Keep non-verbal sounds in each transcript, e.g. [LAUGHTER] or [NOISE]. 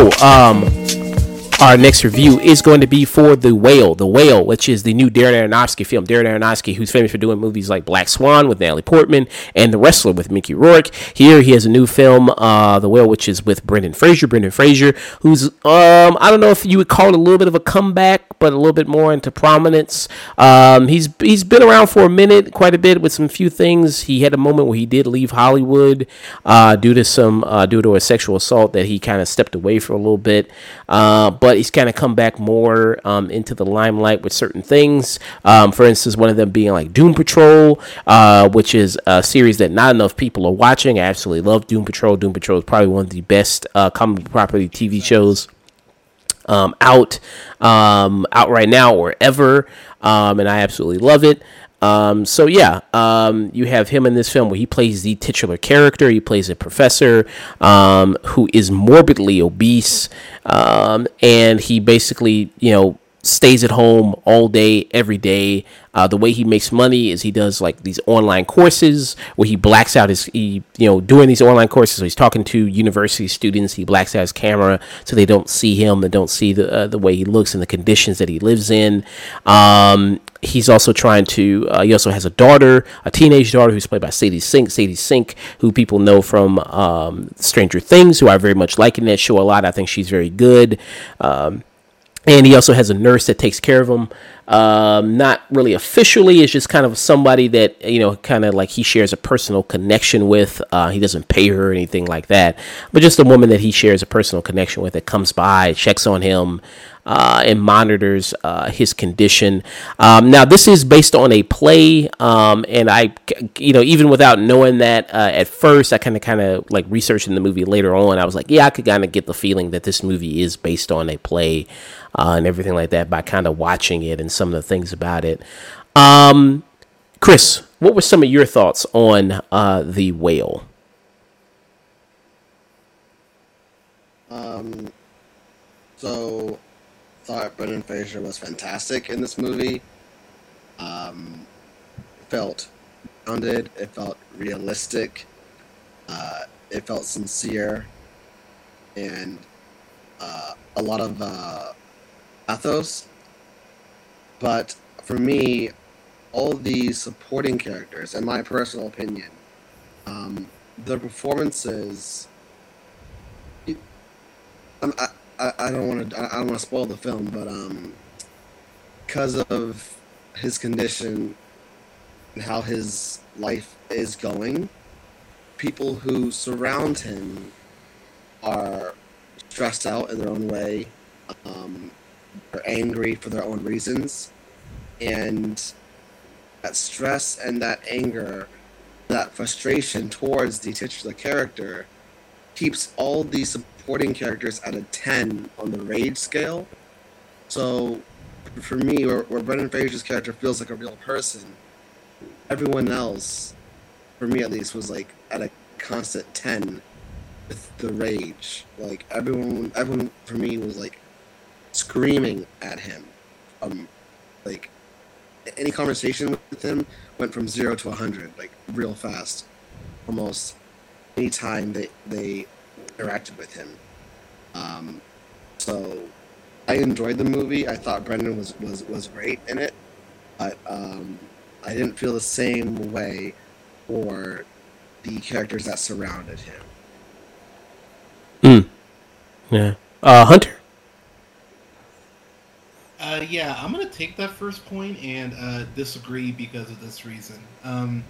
Oh, um, our next review is going to be for The Whale. The Whale, which is the new Darren Aronofsky film. Darren Aronofsky, who's famous for doing movies like Black Swan with Natalie Portman and The Wrestler with Mickey Rourke. Here he has a new film, uh, The Whale, which is with Brendan Fraser. Brendan Fraser, who's, um, I don't know if you would call it a little bit of a comeback, but a little bit more into prominence. Um, he's he's been around for a minute, quite a bit with some few things. He had a moment where he did leave Hollywood uh, due to some uh, due to a sexual assault that he kind of stepped away for a little bit. Uh, but he's kind of come back more um, into the limelight with certain things. Um, for instance, one of them being like Doom Patrol, uh, which is a series that not enough people are watching. I absolutely love Doom Patrol. Doom Patrol is probably one of the best uh, comic property TV shows um, out um, out right now or ever, um, and I absolutely love it. Um, so yeah, um, you have him in this film where he plays the titular character. He plays a professor um, who is morbidly obese, um, and he basically, you know, stays at home all day, every day. Uh, the way he makes money is he does like these online courses where he blacks out his, he, you know, doing these online courses, so he's talking to university students. He blacks out his camera so they don't see him, and don't see the uh, the way he looks and the conditions that he lives in. Um, he's also trying to. Uh, he also has a daughter, a teenage daughter, who's played by Sadie Sink. Sadie Sink, who people know from um, Stranger Things, who I very much like in that show a lot. I think she's very good. Um, and he also has a nurse that takes care of him. Um, not really officially, it's just kind of somebody that you know, kind of like he shares a personal connection with. Uh, he doesn't pay her or anything like that, but just a woman that he shares a personal connection with that comes by, checks on him, uh, and monitors uh, his condition. Um, now, this is based on a play, um, and I, you know, even without knowing that uh, at first, I kind of, kind of like researching the movie later on. I was like, yeah, I could kind of get the feeling that this movie is based on a play uh, and everything like that by kind of watching it and some of the things about it. Um, Chris, what were some of your thoughts on uh, the whale? Um, so thought Brendan Fraser was fantastic in this movie. Um, felt grounded. It felt realistic. Uh, it felt sincere, and uh, a lot of uh, pathos. But for me, all the supporting characters, in my personal opinion, um, the performances. Um, I, I, I don't want to I don't want to spoil the film, but um, because of his condition and how his life is going, people who surround him are stressed out in their own way. Um, are angry for their own reasons, and that stress and that anger, that frustration towards the titular character, keeps all the supporting characters at a 10 on the rage scale. So, for me, where, where Brendan Fraser's character feels like a real person, everyone else, for me at least, was like at a constant 10 with the rage. Like, everyone, everyone for me was like screaming at him. Um, like, any conversation with him went from zero to 100, like, real fast. Almost any time they, they interacted with him. Um, so I enjoyed the movie. I thought Brendan was, was, was great in it, but um, I didn't feel the same way for the characters that surrounded him. Hmm. Yeah. Uh, Hunter. Yeah, I'm gonna take that first point and uh, disagree because of this reason. Um,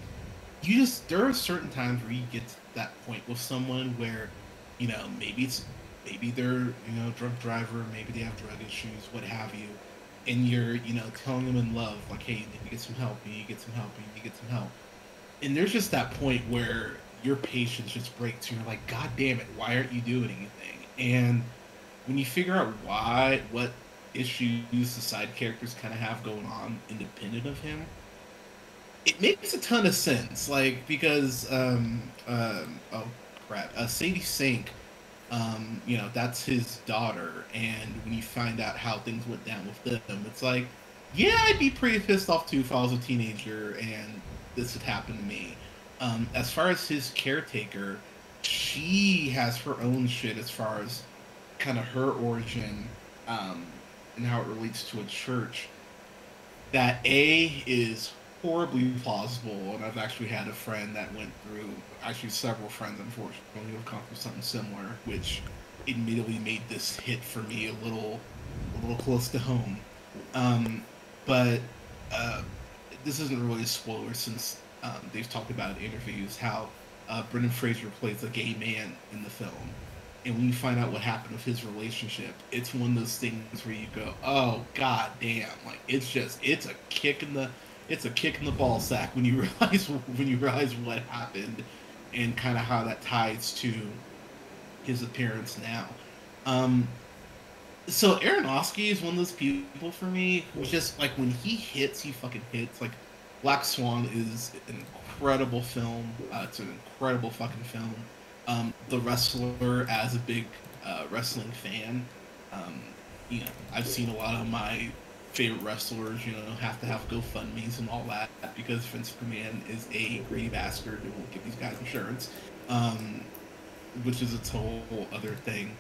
you just there are certain times where you get to that point with someone where you know, maybe it's maybe they're you know drunk driver, maybe they have drug issues, what have you, and you're you know telling them in love like, hey, you need to get some help, you need to get some help, you need to get some help, and there's just that point where your patience just breaks, and you're like, God damn it, why aren't you doing anything? And when you figure out why, what issues the side characters kind of have going on independent of him, it makes a ton of sense. Like because um, um oh crap. Uh, Sadie Sink Um, you know, that's his daughter, and when you find out how things went down with them, it's like, yeah, I'd be pretty pissed off too if I was a teenager and this had happened to me. Um, as far as his caretaker, she has her own shit as far as kind of her origin um, and how it relates to a church. That A is horribly plausible, and I've actually had a friend that went through, actually several friends, unfortunately, who have gone through something similar, which admittedly made this hit for me a little, a little close to home. Um, but uh, this isn't really a spoiler since um, they've talked about in interviews how uh, Brendan Fraser plays a gay man in the film. And when you find out what happened with his relationship, it's one of those things where you go, "Oh god damn!" Like it's just it's a kick in the it's a kick in the ball sack when you [LAUGHS] realize when you realize what happened and kind of how that ties to his appearance now. Um, so Aronofsky is one of those people for me who just like when he hits, he fucking hits. Like Black Swan is an incredible film. Uh, it's an incredible fucking film. Um, the Wrestler, as a big uh, wrestling fan, um, you know, I've seen a lot of my favorite wrestlers, you know, have to have GoFundMe's and all that because Vince McMahon is a greedy bastard who won't give these guys insurance, um, which is a whole other thing.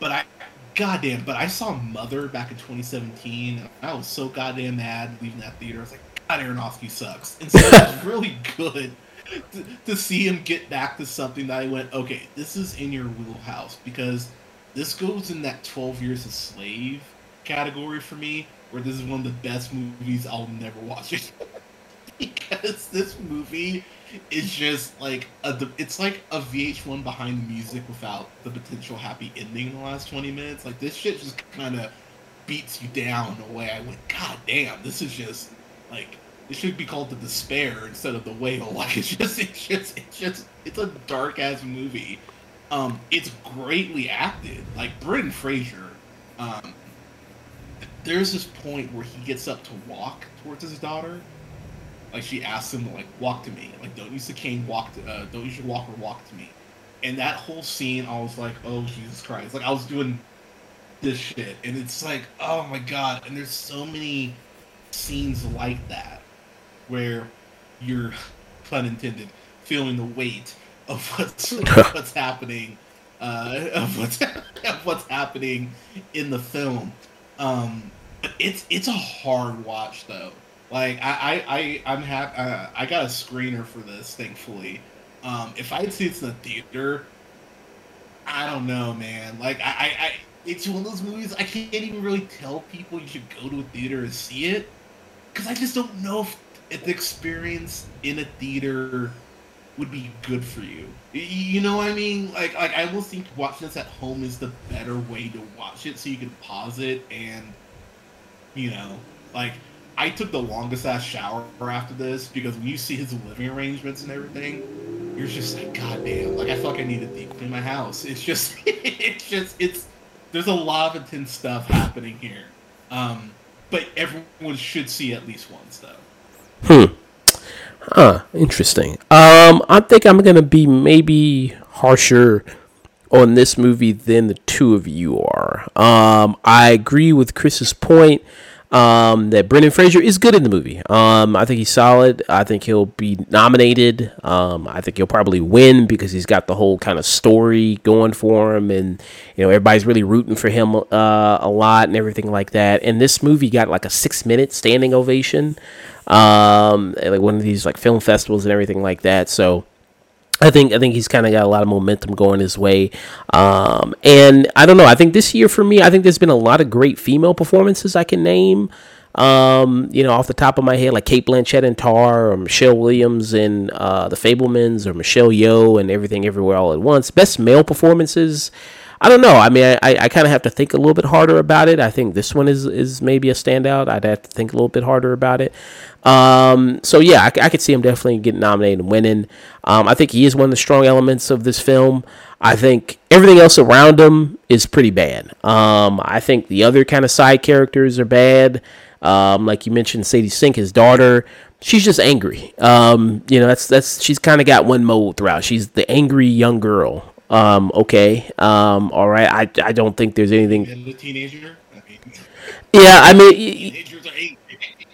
But I, goddamn, but I saw Mother back in 2017. I was so goddamn mad leaving that theater. I was like, God, Aronofsky sucks. And so it's [LAUGHS] really good to, to see him get back to something that I went, okay, this is in your wheelhouse because this goes in that 12 Years a Slave category for me, where this is one of the best movies I'll never watch. [LAUGHS] because this movie is just like a, it's like a VH1 behind the music without the potential happy ending in the last 20 minutes. Like this shit just kind of beats you down in a way I went, God damn, this is just like it should be called the despair instead of the whale. [LAUGHS] Like it's just it's just it's just it's a dark ass movie. Um, it's greatly acted. Like Brendan Fraser, um, there's this point where he gets up to walk towards his daughter. Like she asks him to like walk to me. Like don't use the cane, walk to uh, don't use your walker, walk to me. And that whole scene, I was like, oh Jesus Christ! Like I was doing this shit, and it's like, oh my god! And there's so many scenes like that where you're, [LAUGHS] pun intended, feeling the weight of what's [LAUGHS] what's happening, uh, of what's [LAUGHS] of what's happening in the film. Um, it's it's a hard watch though. Like I I, I I'm happy. Uh, I got a screener for this, thankfully. Um, if I'd seen it in the theater, I don't know, man. Like I, I, I, it's one of those movies I can't even really tell people you should go to a theater and see it because I just don't know if, the experience in a theater would be good for you. You know what I mean? Like, like I will think watching this at home is the better way to watch it, so you can pause it and, you know, like I took the longest ass shower after this because when you see his living arrangements and everything, you're just like, God damn! Like I feel like I need to deep clean my house. It's just, [LAUGHS] it's just, it's. There's a lot of intense stuff happening here. Um, but everyone should see at least once though. Hmm. Huh. Interesting. Um, I think I'm gonna be maybe harsher on this movie than the two of you are. Um, I agree with Chris's point um, that Brendan Fraser is good in the movie. Um, I think he's solid. I think he'll be nominated. Um, I think he'll probably win because he's got the whole kind of story going for him, and you know everybody's really rooting for him uh, a lot and everything like that. And this movie got like a six minute standing ovation, um, like one of these like film festivals and everything like that. So. I think I think he's kind of got a lot of momentum going his way, um, and I don't know. I think this year for me, I think there's been a lot of great female performances I can name. Um, you know, off the top of my head, like Cate Blanchett and Tar, or Michelle Williams and uh, The Fabelmans, or Michelle Yeoh and Everything Everywhere All at Once. Best male performances. I don't know. I mean, I, I kind of have to think a little bit harder about it. I think this one is is maybe a standout. I'd have to think a little bit harder about it. Um, so yeah, I, I, could see him definitely getting nominated and winning. Um, I think he is one of the strong elements of this film. I think everything else around him is pretty bad. Um, I think the other kind of side characters are bad. Um, like you mentioned, Sadie Sink, his daughter, she's just angry. Um, you know, that's that's she's kind of got one mode throughout. She's the angry young girl Um, okay. Um, all right. I, I don't think there's anything. And the teenager. I mean, Yeah, I mean, teenagers are eight.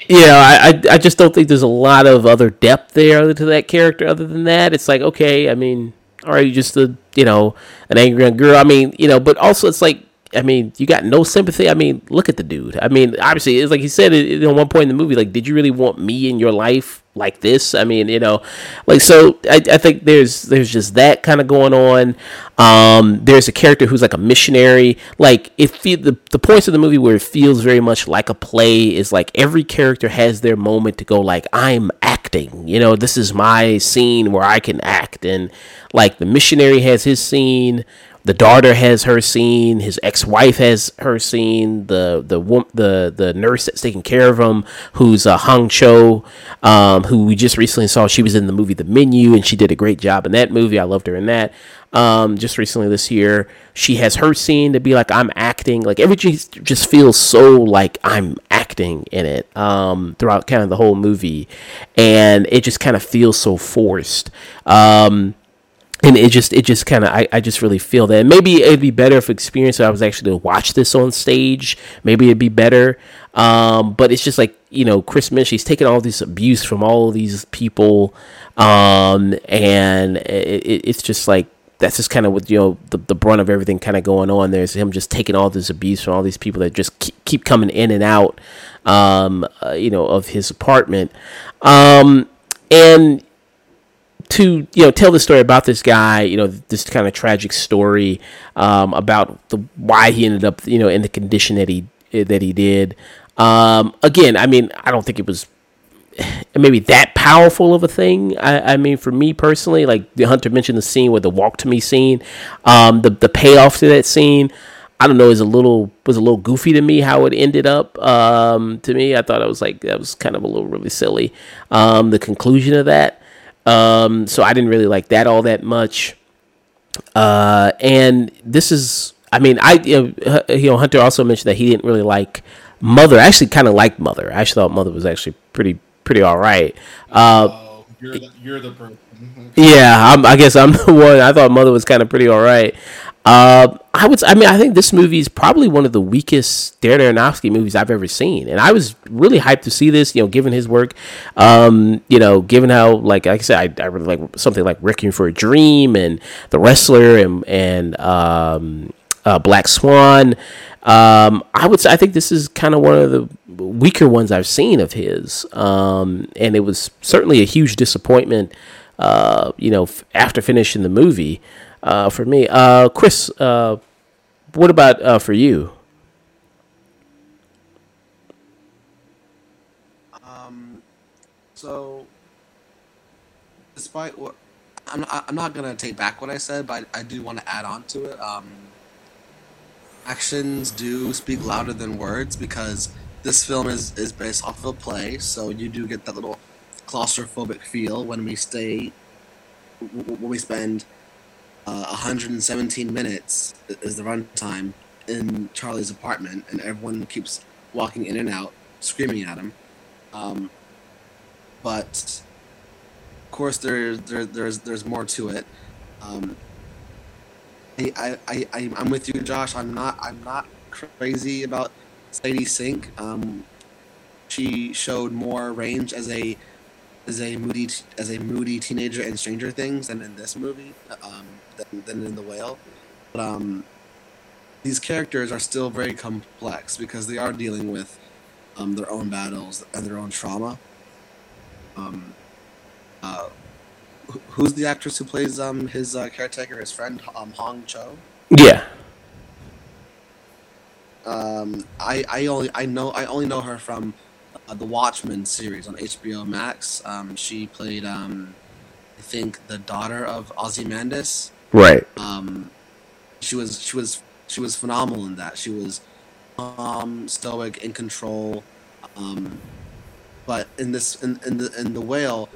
yeah, I, I, I just don't think there's a lot of other depth there to that character. Other than that, it's like okay, I mean, all right, you're just a you know an angry young girl. I mean, you know, but also it's like. I mean, you got no sympathy. I mean, look at the dude. I mean, obviously, it's like he said it, at one point in the movie. Like, did you really want me in your life like this? I mean, you know, like so. I, I think there's there's just that kind of going on. Um, there's a character who's like a missionary. Like, it feel the the points of the movie where it feels very much like a play is like every character has their moment to go. Like, I'm acting. You know, this is my scene where I can act, and like the missionary has his scene the daughter has her scene his ex-wife has her scene the the the the nurse that's taking care of him who's uh, Hong Chau um, who we just recently saw. She was in the movie The Menu and she did a great job in that movie. I loved her in that. Um, just recently this year she has her scene to be like I'm acting. Like everything just feels so like I'm acting in it um, throughout kind of the whole movie. And it just kind of feels so forced. Um, and it just it just kind of I, I just really feel that. Maybe it'd be better if experience if I was actually to watch this on stage maybe it'd be better. Um, but it's just like you know Chris Minch he's taking all this abuse from all of these people. Um, and it, it, it's just like that's just kind of what you know the, the brunt of everything kind of going on there's him just taking all this abuse from all these people that just keep, keep coming in and out um, uh, you know of his apartment. Um, and to you know tell the story about this guy you know this kind of tragic story um, about the why he ended up you know in the condition that he that he did um, again i mean i don't think it was [SIGHS] maybe that powerful of a thing I, I mean for me personally like the hunter mentioned the scene with the walk to me scene um, the, the payoff to that scene I don't know, is a little was a little goofy to me how it ended up. Um, to me, I thought it was like that was kind of a little really silly. Um, the conclusion of that, um, so I didn't really like that all that much. Uh, and this is, I mean, I you know, H- you know Hunter also mentioned that he didn't really like Mother. I actually kind of liked Mother. I actually thought Mother was actually pretty pretty all right. Uh, Oh, you're the, you're the person. yeah, I'm, I guess I'm [LAUGHS] the one. I thought Mother was kind of pretty all right. Uh, I would. I mean, I think this movie is probably one of the weakest Darren Aronofsky movies I've ever seen, and I was really hyped to see this. You know, given his work, um, you know, given how like, like I said, I, I really like something like Requiem for a Dream and The Wrestler and and um, uh, Black Swan. Um, I would say I think this is kind of one of the weaker ones I've seen of his, um, and it was certainly a huge disappointment. Uh, you know, f- after finishing the movie, uh, for me, uh, Chris, uh, what about uh, for you? Um, so, despite what I'm, I'm not gonna take back what I said, but I, I do want to add on to it. Um, actions do speak louder than words because this film is is based off of a play, so you do get that little claustrophobic feel when we stay when we spend uh, 117 minutes is the runtime in Charlie's apartment, and everyone keeps walking in and out, screaming at him. Um, but of course, there, there there's there's more to it. Um, I, I, I I'm with you, Josh. I'm not I'm not crazy about Sadie Sink. Um, she showed more range as a as a moody as a moody teenager in Stranger Things than in this movie, um, than, than in The Whale. But um, these characters are still very complex because they are dealing with um, their own battles and their own trauma. Um, uh, who's the actress who plays um his uh, caretaker, his friend um Hong Chau? Yeah, Um, I I only I know I only know her from uh, the Watchmen series on HBO Max. Um, she played um, I think the daughter of Ozymandias. Right. Um, she was she was she was phenomenal in that. She was um, stoic, in control. Um, but in this in, in the in the whale,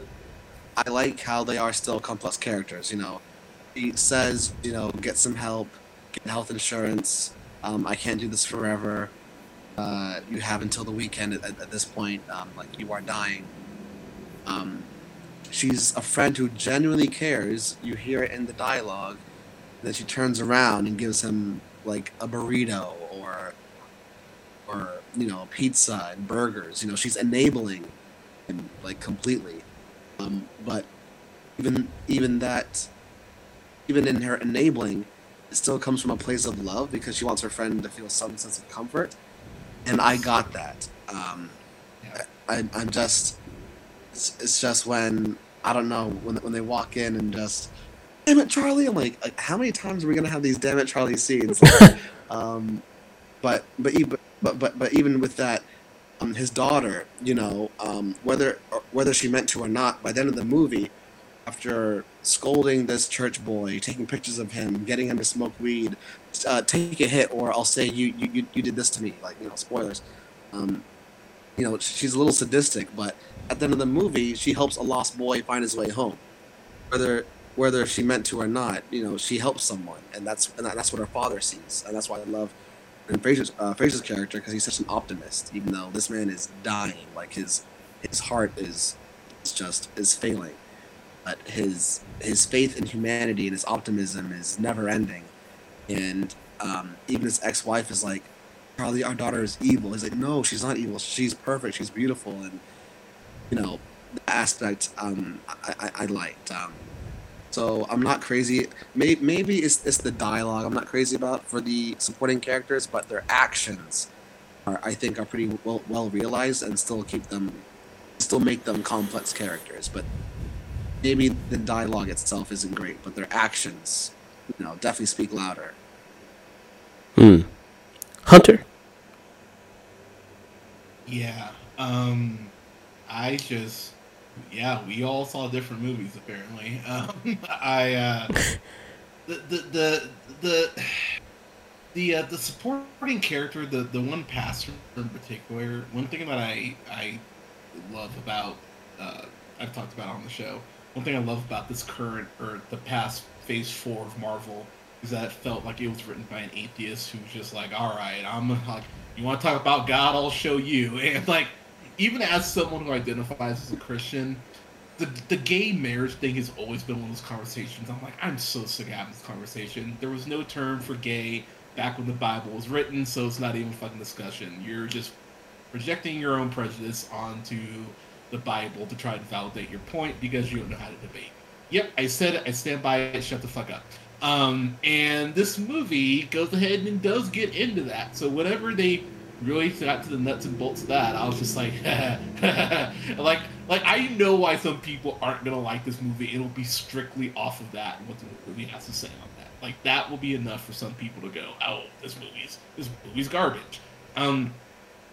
I like how they are still complex characters. You know, he says you know get some help, get health insurance. Um, I can't do this forever. Uh, you have until the weekend at, at, this point. Um, like you are dying. Um, she's a friend who genuinely cares. You hear it in the dialogue then she turns around and gives him like a burrito or or you know pizza and burgers. You know, she's enabling him like completely. Um, but even even that, even in her enabling, it still comes from a place of love because she wants her friend to feel some sense of comfort, and I got that. Um, I, I'm just, it's, it's just when I don't know when when they walk in and just, damn it, Charlie. I'm like, like how many times are we gonna have these damn it, Charlie scenes? [LAUGHS] um, but but even but but but even with that, um, his daughter, you know, um, whether whether she meant to or not, by the end of the movie, after scolding this church boy, taking pictures of him, getting him to smoke weed, uh, take a hit, or I'll say you, you you did this to me, like you know, spoilers. Um, you know, she's a little sadistic, but at the end of the movie, she helps a lost boy find his way home, whether whether she meant to or not. You know, she helps someone, and that's and that's what her father sees, and that's why I love and Fraser's uh, Fraser's character because he's such an optimist, even though this man is dying, like his his heart is is just is failing, but his his faith in humanity and his optimism is never ending, and um, even his ex wife is like, Charlie, our daughter is evil. He's like, no, she's not evil. She's perfect. She's beautiful, and you know, the aspect um, I, I, I liked. Um, so I'm not crazy. Maybe, maybe it's, it's the dialogue I'm not crazy about for the supporting characters, but their actions are I think are pretty well well realized and still keep them, still make them complex characters. But maybe the dialogue itself isn't great, but their actions, you know, definitely speak louder. Hmm. Hunter. Yeah. Um, I just yeah, we all saw different movies apparently. [LAUGHS] Um, I uh, the the the the the, uh, the supporting character, the the one pastor in particular. One thing that I I love about uh, I've talked about on the show. One thing I love about this current or the past Phase Four of Marvel is that it felt like it was written by an atheist who was just like, all right, I'm like, you want to talk about God, I'll show you, [LAUGHS] and like even as someone who identifies as a Christian, the the gay marriage thing has always been one of those conversations. I'm like, I'm so sick of having this conversation. There was no term for gay back when the Bible was written, so it's not even a fucking discussion. You're just projecting your own prejudice onto the Bible to try to validate your point because you don't know how to debate. Yep, I said it. I stand by it. Shut the fuck up. Um, and this movie goes ahead and does get into that. So whatever they really got to the nuts and bolts of that, I was just like, [LAUGHS] like, like I know why some people aren't gonna like this movie. It'll be strictly off of that and what the movie has to say on that. Like that will be enough for some people to go, oh, this movie's this movie's garbage. Um,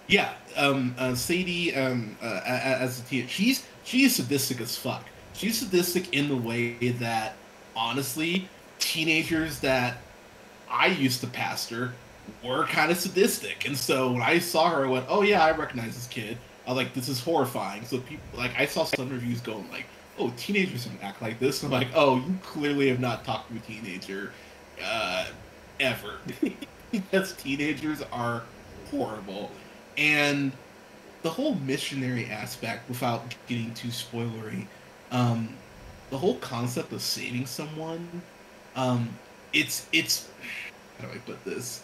yeah, um, uh, Sadie, um, uh, as a teen, she's she's sadistic as fuck. She's sadistic in the way that, honestly, teenagers that I used to pastor were kind of sadistic. And so when I saw her, I went, "Oh yeah, I recognize this kid." I was like, "This is horrifying." So people like I saw some reviews going like, "Oh, teenagers don't act like this." I'm like, "Oh, you clearly have not talked to a teenager uh, ever." [LAUGHS] because teenagers are horrible, and the whole missionary aspect, without getting too spoilery, um, the whole concept of saving someone, um, it's it's how do I put this?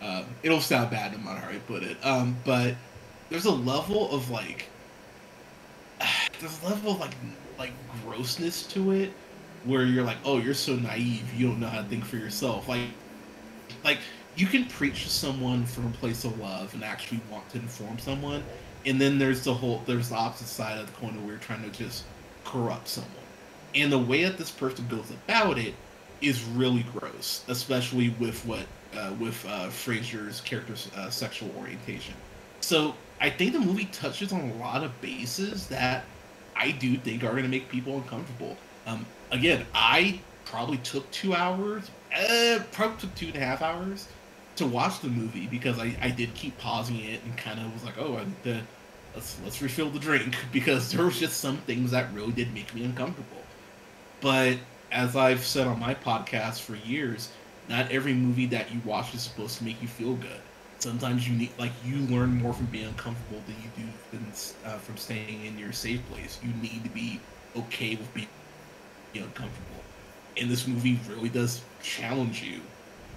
Um, it'll sound bad no matter how I put it. Um, but there's a level of like, [SIGHS] there's a level of like like grossness to it where you're like, oh, you're so naive, you don't know how to think for yourself. Like, like you can preach to someone from a place of love and actually want to inform someone, and then there's the whole there's the opposite side of the coin where you're trying to just corrupt someone. And the way that this person goes about it is really gross, especially with what uh, with uh, Fraser's character's uh, sexual orientation. So I think the movie touches on a lot of bases that I do think are going to make people uncomfortable. Um, again, I probably took two hours, uh, probably took two and a half hours to watch the movie because I, I did keep pausing it and kind of was like, oh, the, let's let's refill the drink [LAUGHS] because there was just some things that really did make me uncomfortable. But as I've said on my podcast for years, not every movie that you watch is supposed to make you feel good. Sometimes you need, like, you learn more from being uncomfortable than you do than, uh, from staying in your safe place. You need to be okay with being, being uncomfortable. and this movie really does challenge you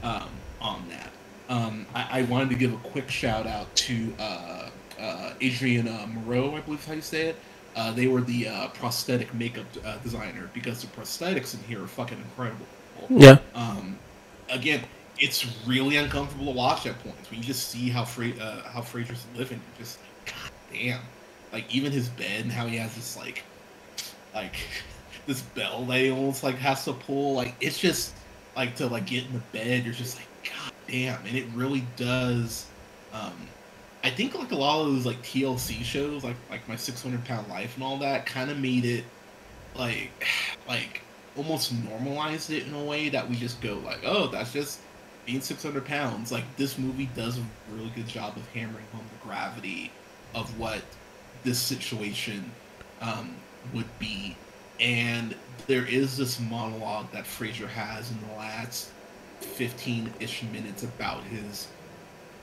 um, on that. Um, I, I, wanted to give a quick shout out to uh, uh, Adrien Morot, I believe is how you say it. Uh, they were the uh, prosthetic makeup uh, designer because the prosthetics in here are fucking incredible. Yeah. Um, again, it's really uncomfortable to watch at points when you just see how Fra- uh, how Fraser's living. Just god damn, like even his bed and how he has this like like [LAUGHS] this bell that he almost like has to pull. Like it's just like to like get in the bed. You're just like god damn, and it really does. Um, I think like a lot of those like TLC shows, like like my 600 pound life and all that, kind of made it like [SIGHS] like almost normalized it in a way that we just go like, oh, that's just being 600 pounds. Like this movie does a really good job of hammering home the gravity of what this situation um, would be, and there is this monologue that Fraser has in the last 15-ish minutes about his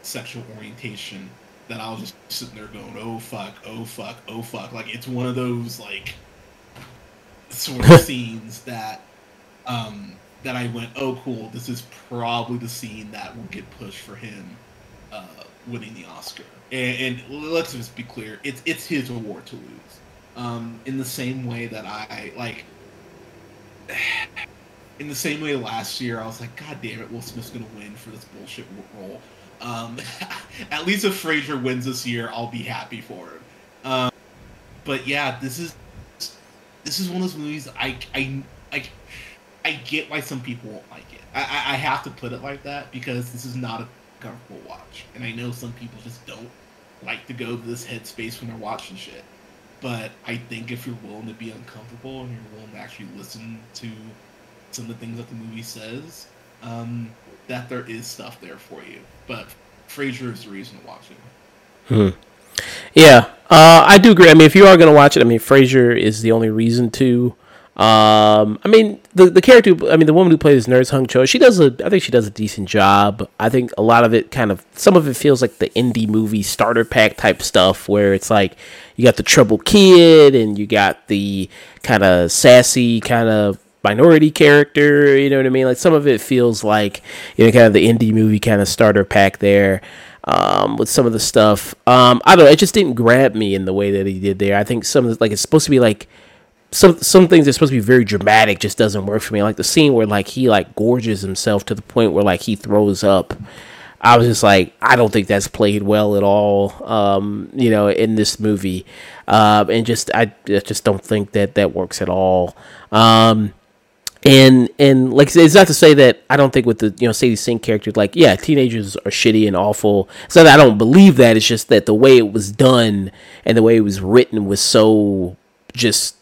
sexual orientation that I was just sitting there going, "Oh fuck, oh fuck, oh fuck!" Like it's one of those like sort of scenes that um, that I went, "Oh cool, this is probably the scene that will get pushed for him uh, winning the Oscar." And, and, let's just be clear, it's it's his award to lose. Um, in the same way that I like, [SIGHS] in the same way last year, I was like, "God damn it, Will Smith's gonna win for this bullshit role." Um, [LAUGHS] at least if Fraser wins this year, I'll be happy for him. Um, but yeah, this is this is one of those movies I I I, I get why some people won't like it. I, I have to put it like that because this is not a comfortable watch, and I know some people just don't like to go to this headspace when they're watching shit. But I think if you're willing to be uncomfortable and you're willing to actually listen to some of the things that the movie says, um, that there is stuff there for you. But Fraser is the reason to watch it. Hmm. Yeah, uh, I do agree. I mean, if you are going to watch it, I mean, Fraser is the only reason to. Um, I mean, the the character. I mean, the woman who plays Nurse Hong Chau. She does a. I think she does a decent job. I think a lot of it kind of. Some of it feels like the indie movie starter pack type stuff, where it's like you got the troubled kid and you got the kind of sassy kind of minority character. You know what I mean? Like some of it feels like you know, kind of the indie movie kind of starter pack there. Um, with some of the stuff, um, I don't know. It just didn't grab me in the way that he did there. I think some of the, like it's supposed to be like some some things are supposed to be very dramatic just doesn't work for me. Like the scene where like he like gorges himself to the point where like he throws up. I was just like, I don't think that's played well at all. Um, you know, in this movie, um, and just I, I just don't think that that works at all. Um, and and like it's not to say that I don't think with the you know Sadie Sink character like yeah teenagers are shitty and awful. So I don't believe that. It's just that the way it was done and the way it was written was so just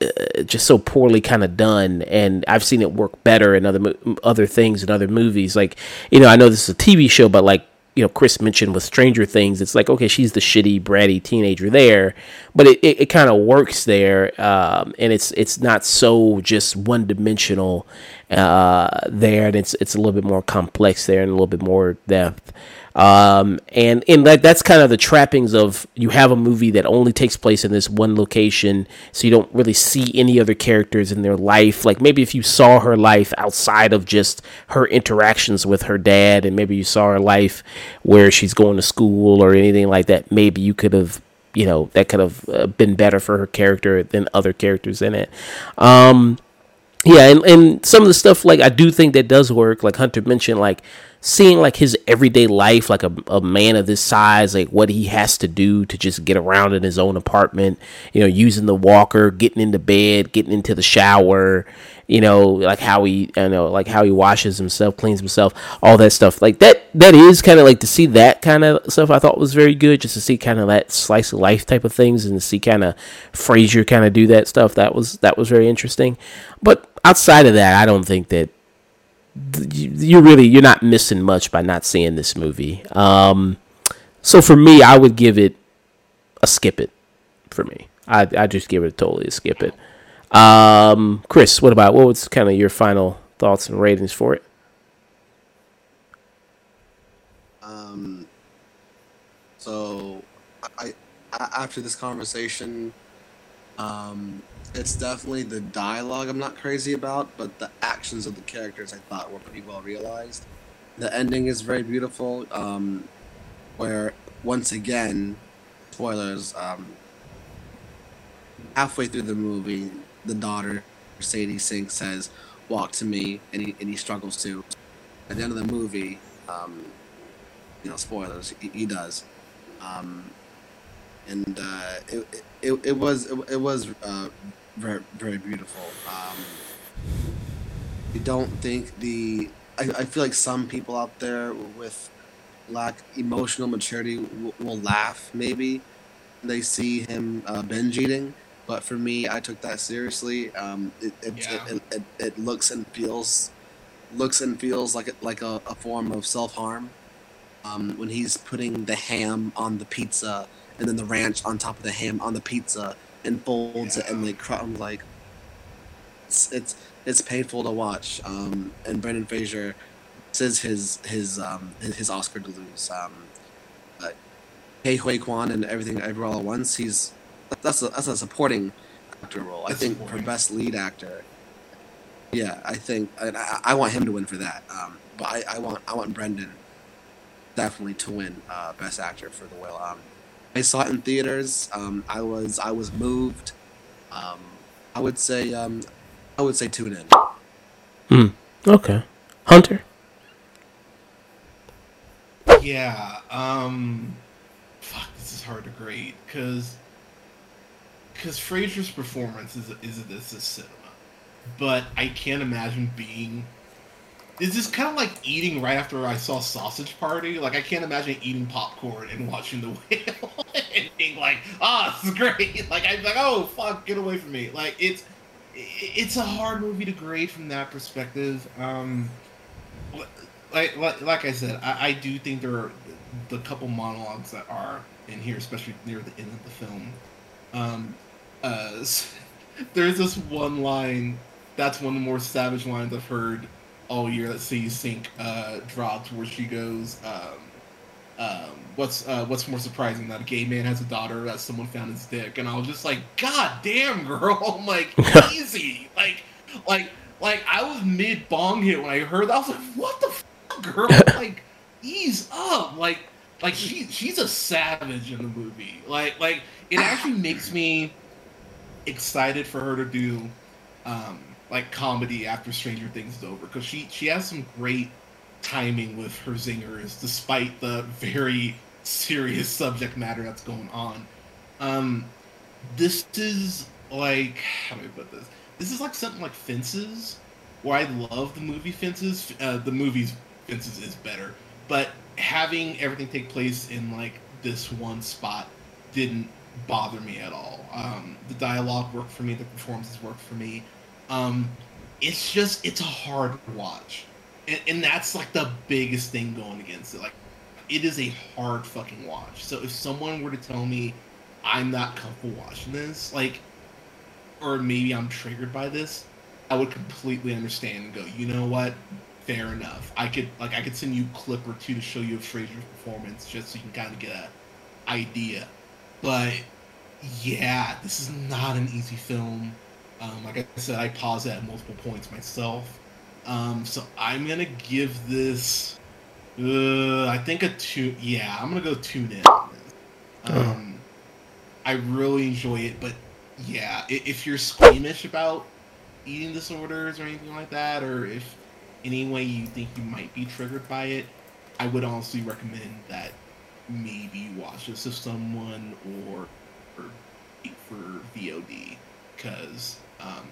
uh, just so poorly kind of done and I've seen it work better in other other things in other movies like you know I know this is a TV show but like you know Chris mentioned with Stranger Things, it's like okay, she's the shitty bratty teenager there, but it, it, it kind of works there, um, and it's it's not so just one dimensional uh, there, and it's it's a little bit more complex there and a little bit more depth. Um, and and that that's kind of the trappings of you have a movie that only takes place in this one location, so you don't really see any other characters in their life. Like maybe if you saw her life outside of just her interactions with her dad, and maybe you saw her life where she's going to school or anything like that, maybe you could have you know that could have uh, been better for her character than other characters in it. Um, yeah, and, and some of the stuff like I do think that does work. Like Hunter mentioned, like seeing like his everyday life, like a, a man of this size, like what he has to do to just get around in his own apartment, you know, using the walker, getting into bed, getting into the shower, you know, like how he, you know, like how he washes himself, cleans himself, all that stuff. Like that, that is kind of like to see that kind of stuff. I thought was very good, just to see kind of that slice of life type of things, and to see kind of Fraser kind of do that stuff. That was that was very interesting. But outside of that, I don't think that you really you're not missing much by not seeing this movie. Um, so for me, I would give it a skip it. For me, I I just give it a totally a skip it. Um, Chris, what about what was kind of your final thoughts and ratings for it? Um, so I, I after this conversation, Um, it's definitely the dialogue I'm not crazy about, but the actions of the characters I thought were pretty well realized. The ending is very beautiful, um, where once again, spoilers. Um, halfway through the movie, the daughter Sadie Sink says, "Walk to me," and he and he struggles to. At the end of the movie, um, you know, spoilers, he, he does. Um, and uh, it, it, it was it, it was uh, very very beautiful. Um, I don't think the I, I feel like some people out there with lack emotional maturity will, will laugh maybe they see him uh, binge eating but for me i took that seriously um, it, it, Yeah. it, it, it looks and feels looks and feels like it, like a, a form of self-harm um, when he's putting the ham on the pizza and then the ranch on top of the ham on the pizza and folds it and like I'm like it's it's it's painful to watch um, and Brendan Fraser is his his um, his, his Oscar to lose um, uh, Ke Huy Quan and everything everywhere all at once he's that's a, that's a supporting actor role I think supporting. for best lead actor yeah I think and I, I want him to win for that um, but I, I want I want Brendan definitely to win uh, best actor for the whale um, I saw it in theaters um, I was I was moved um, I would say um, I would say tune in Okay. Hunter. Yeah. Um. Fuck. This is hard to grade because because Fraser's performance is is this is cinema, but I can't imagine being. It's this kind of like eating right after I saw Sausage Party. Like I can't imagine eating popcorn and watching the [LAUGHS] whale and being like, "Ah, this is great." [LAUGHS] Like I'm like, "Oh fuck, get away from me!" Like it's it's a hard movie to grade from that perspective. Um, like like, like I said, I, I do think there are the couple monologues that are in here, especially near the end of the film. Um, uh, [LAUGHS] there's this one line that's one of the more savage lines I've heard all year that sees Sink uh, dropped, where she goes, um, um, "What's uh, what's more surprising that a gay man has a daughter that someone found his dick?" And I was just like, "God damn, girl! [LAUGHS] I'm like, [LAUGHS] easy, like, like." Like I was mid bong hit when I heard that. I was like, "What the fuck, girl? [LAUGHS] Like, ease up!" Like, like she she's a savage in the movie. Like, like it actually makes me excited for her to do um, like comedy after Stranger Things is over because she she has some great timing with her zingers despite the very serious subject matter that's going on. Um, this is like how do I put this? This is like something like Fences, where I love the movie Fences. Uh, the movie's Fences is better, but having everything take place in like this one spot didn't bother me at all. Um, the dialogue worked for me. The performances worked for me. Um, it's just it's a hard watch, and, and that's like the biggest thing going against it. Like, it is a hard fucking watch. So if someone were to tell me I'm not comfortable watching this, like, or maybe I'm triggered by this, I would completely understand and go, you know what? Fair enough. I could like I could send you a clip or two to show you of Fraser's performance just so you can kind of get a idea. But yeah, this is not an easy film. Um, like I said, I paused at multiple points myself. Um, so I'm gonna give this. Uh, I think a two. Yeah, I'm gonna go tune in. On this. Um, I really enjoy it, but yeah, if you're squeamish about eating disorders or anything like that, or if any way you think you might be triggered by it, I would honestly recommend that maybe you watch this with someone or, or for VOD, because um,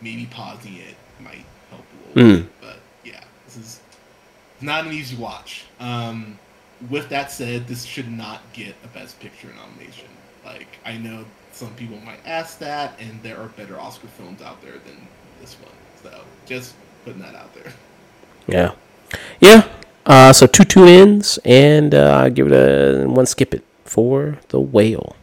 maybe pausing it might help a little Mm. bit. But yeah, this is not an easy watch. Um, with that said, this should not get a Best Picture nomination. Like I know some people might ask that, and there are better Oscar films out there than this one. So just putting that out there. Yeah. Yeah. Uh, so two tune ins and uh, give it a one skip it for the whale.